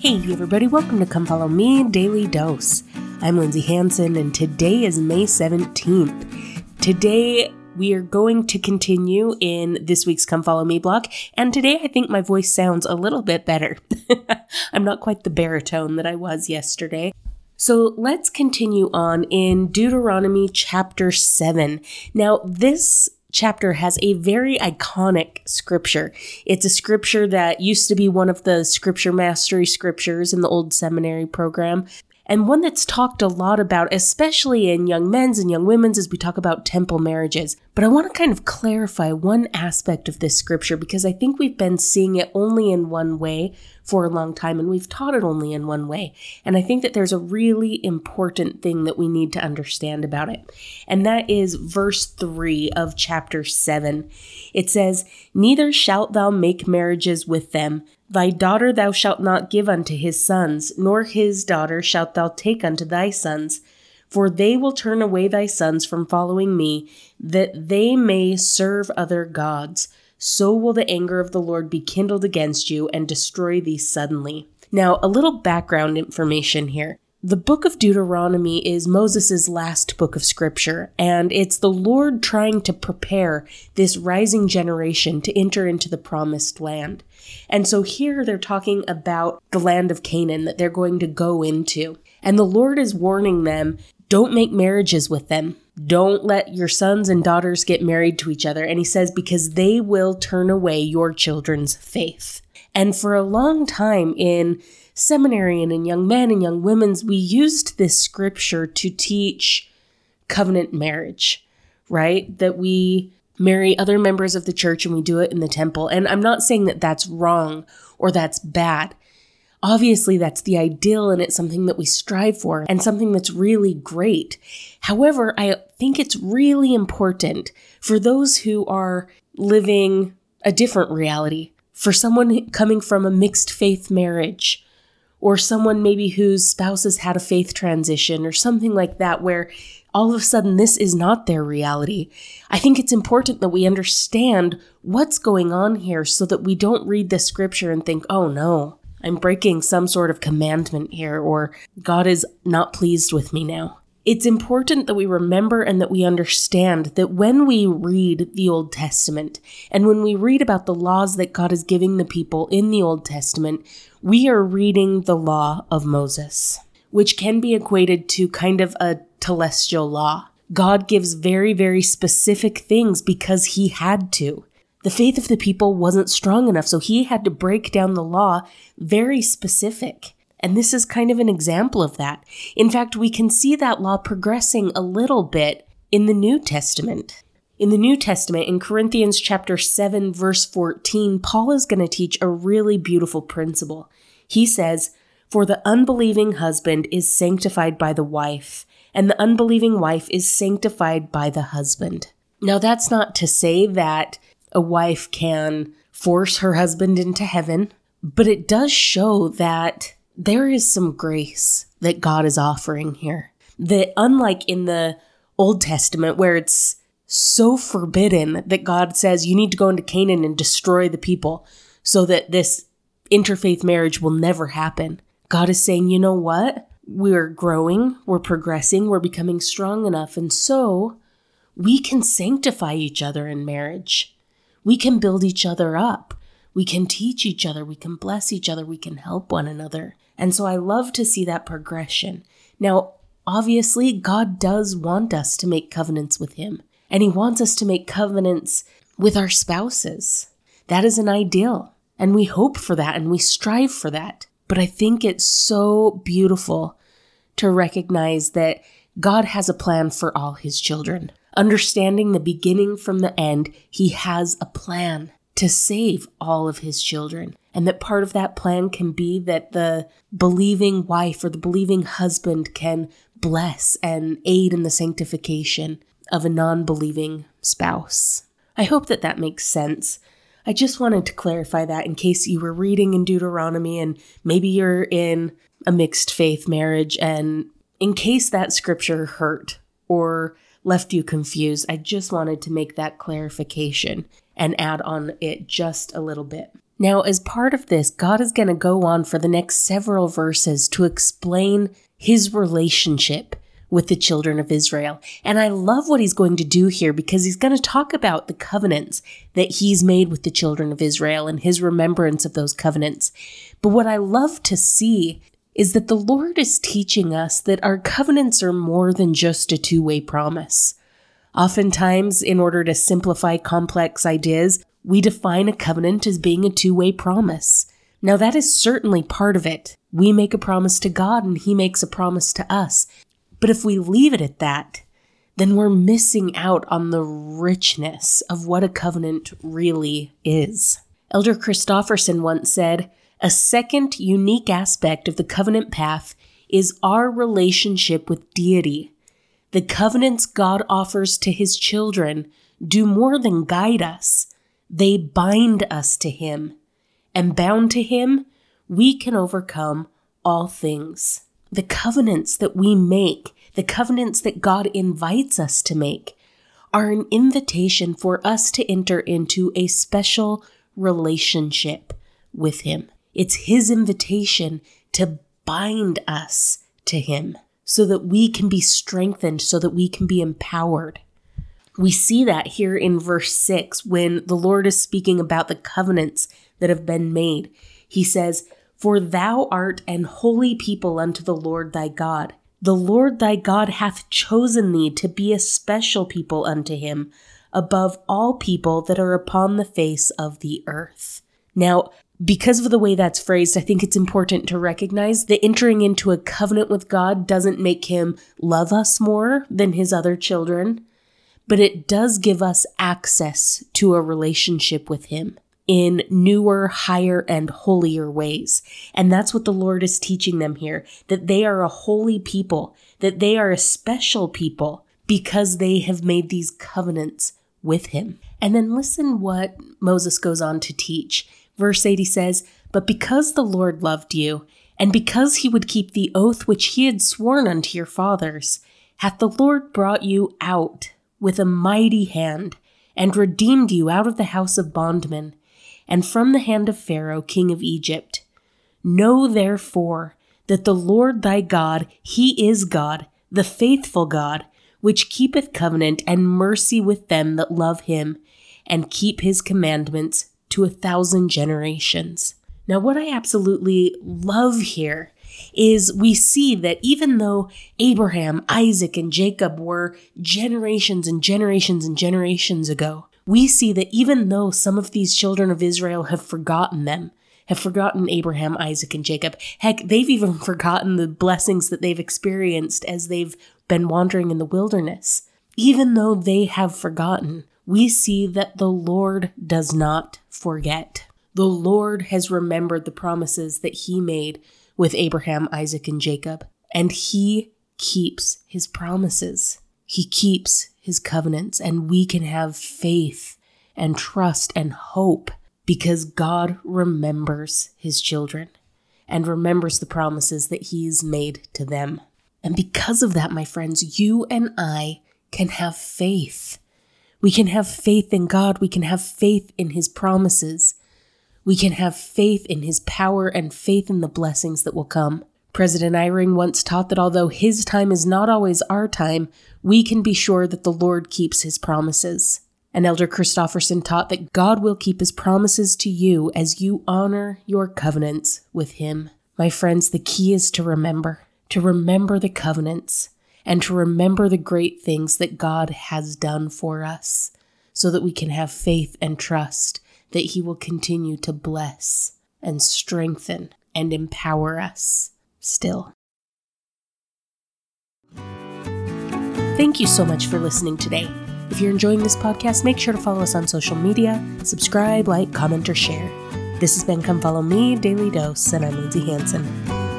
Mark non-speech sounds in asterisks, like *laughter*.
Hey, everybody, welcome to Come Follow Me Daily Dose. I'm Lindsay Hanson, and today is May 17th. Today, we are going to continue in this week's Come Follow Me block, and today I think my voice sounds a little bit better. *laughs* I'm not quite the baritone that I was yesterday. So let's continue on in Deuteronomy chapter 7. Now, this chapter has a very iconic scripture. It's a scripture that used to be one of the scripture mastery scriptures in the old seminary program. And one that's talked a lot about, especially in young men's and young women's, as we talk about temple marriages. But I want to kind of clarify one aspect of this scripture because I think we've been seeing it only in one way for a long time and we've taught it only in one way. And I think that there's a really important thing that we need to understand about it. And that is verse 3 of chapter 7. It says, Neither shalt thou make marriages with them. Thy daughter thou shalt not give unto his sons, nor his daughter shalt thou take unto thy sons. For they will turn away thy sons from following me, that they may serve other gods so will the anger of the Lord be kindled against you and destroy thee suddenly. Now, a little background information here. The book of Deuteronomy is Moses' last book of scripture, and it's the Lord trying to prepare this rising generation to enter into the promised land. And so here they're talking about the land of Canaan that they're going to go into. And the Lord is warning them don't make marriages with them. Don't let your sons and daughters get married to each other. And he says, because they will turn away your children's faith. And for a long time in seminary and young men and young women's, we used this scripture to teach covenant marriage, right? That we marry other members of the church and we do it in the temple. And I'm not saying that that's wrong or that's bad. Obviously, that's the ideal and it's something that we strive for and something that's really great. However, I think it's really important for those who are living a different reality, for someone coming from a mixed faith marriage, or someone maybe whose spouse has had a faith transition or something like that, where all of a sudden this is not their reality. I think it's important that we understand what's going on here so that we don't read the scripture and think, oh no, I'm breaking some sort of commandment here, or God is not pleased with me now. It's important that we remember and that we understand that when we read the Old Testament and when we read about the laws that God is giving the people in the Old Testament, we are reading the law of Moses, which can be equated to kind of a telestial law. God gives very, very specific things because he had to. The faith of the people wasn't strong enough, so he had to break down the law very specific. And this is kind of an example of that. In fact, we can see that law progressing a little bit in the New Testament. In the New Testament, in Corinthians chapter 7 verse 14, Paul is going to teach a really beautiful principle. He says, "For the unbelieving husband is sanctified by the wife, and the unbelieving wife is sanctified by the husband." Now, that's not to say that a wife can force her husband into heaven, but it does show that there is some grace that God is offering here. That unlike in the Old Testament, where it's so forbidden that God says you need to go into Canaan and destroy the people so that this interfaith marriage will never happen. God is saying, you know what? We're growing, we're progressing, we're becoming strong enough, and so we can sanctify each other in marriage. We can build each other up. We can teach each other. We can bless each other. We can help one another. And so I love to see that progression. Now, obviously, God does want us to make covenants with Him, and He wants us to make covenants with our spouses. That is an ideal, and we hope for that and we strive for that. But I think it's so beautiful to recognize that God has a plan for all His children. Understanding the beginning from the end, he has a plan to save all of his children. And that part of that plan can be that the believing wife or the believing husband can bless and aid in the sanctification of a non believing spouse. I hope that that makes sense. I just wanted to clarify that in case you were reading in Deuteronomy and maybe you're in a mixed faith marriage and in case that scripture hurt or left you confused, I just wanted to make that clarification and add on it just a little bit. Now, as part of this, God is going to go on for the next several verses to explain his relationship with the children of Israel. And I love what he's going to do here because he's going to talk about the covenants that he's made with the children of Israel and his remembrance of those covenants. But what I love to see is that the Lord is teaching us that our covenants are more than just a two way promise. Oftentimes, in order to simplify complex ideas, we define a covenant as being a two way promise. Now, that is certainly part of it. We make a promise to God and He makes a promise to us. But if we leave it at that, then we're missing out on the richness of what a covenant really is. Elder Christofferson once said, A second unique aspect of the covenant path is our relationship with deity. The covenants God offers to his children do more than guide us, they bind us to Him, and bound to Him, we can overcome all things. The covenants that we make, the covenants that God invites us to make, are an invitation for us to enter into a special relationship with Him. It's His invitation to bind us to Him so that we can be strengthened, so that we can be empowered. We see that here in verse 6 when the Lord is speaking about the covenants that have been made. He says, For thou art an holy people unto the Lord thy God. The Lord thy God hath chosen thee to be a special people unto him above all people that are upon the face of the earth. Now, because of the way that's phrased, I think it's important to recognize that entering into a covenant with God doesn't make him love us more than his other children but it does give us access to a relationship with Him in newer, higher, and holier ways. And that's what the Lord is teaching them here that they are a holy people, that they are a special people because they have made these covenants with Him. And then listen what Moses goes on to teach. Verse 80 says, But because the Lord loved you, and because he would keep the oath which he had sworn unto your fathers, hath the Lord brought you out with a mighty hand, and redeemed you out of the house of bondmen, and from the hand of Pharaoh, king of Egypt. Know therefore that the Lord thy God, he is God, the faithful God, which keepeth covenant and mercy with them that love him, and keep his commandments to a thousand generations. Now, what I absolutely love here is we see that even though Abraham, Isaac, and Jacob were generations and generations and generations ago, we see that even though some of these children of Israel have forgotten them, have forgotten Abraham, Isaac, and Jacob, heck, they've even *laughs* forgotten the blessings that they've experienced as they've been wandering in the wilderness. Even though they have forgotten, we see that the Lord does not forget. The Lord has remembered the promises that He made with Abraham, Isaac, and Jacob. And he keeps his promises. He keeps his covenants, and we can have faith and trust and hope because God remembers his children and remembers the promises that he's made to them. And because of that, my friends, you and I can have faith. We can have faith in God. We can have faith in his promises. We can have faith in his power and faith in the blessings that will come. President Eyring once taught that although his time is not always our time, we can be sure that the Lord keeps his promises. And Elder Christofferson taught that God will keep his promises to you as you honor your covenants with him. My friends, the key is to remember, to remember the covenants, and to remember the great things that God has done for us, so that we can have faith and trust that He will continue to bless and strengthen and empower us still. Thank you so much for listening today. If you're enjoying this podcast, make sure to follow us on social media, subscribe, like, comment, or share. This has been Come Follow Me, Daily Dose, and I'm Lindsay Hanson.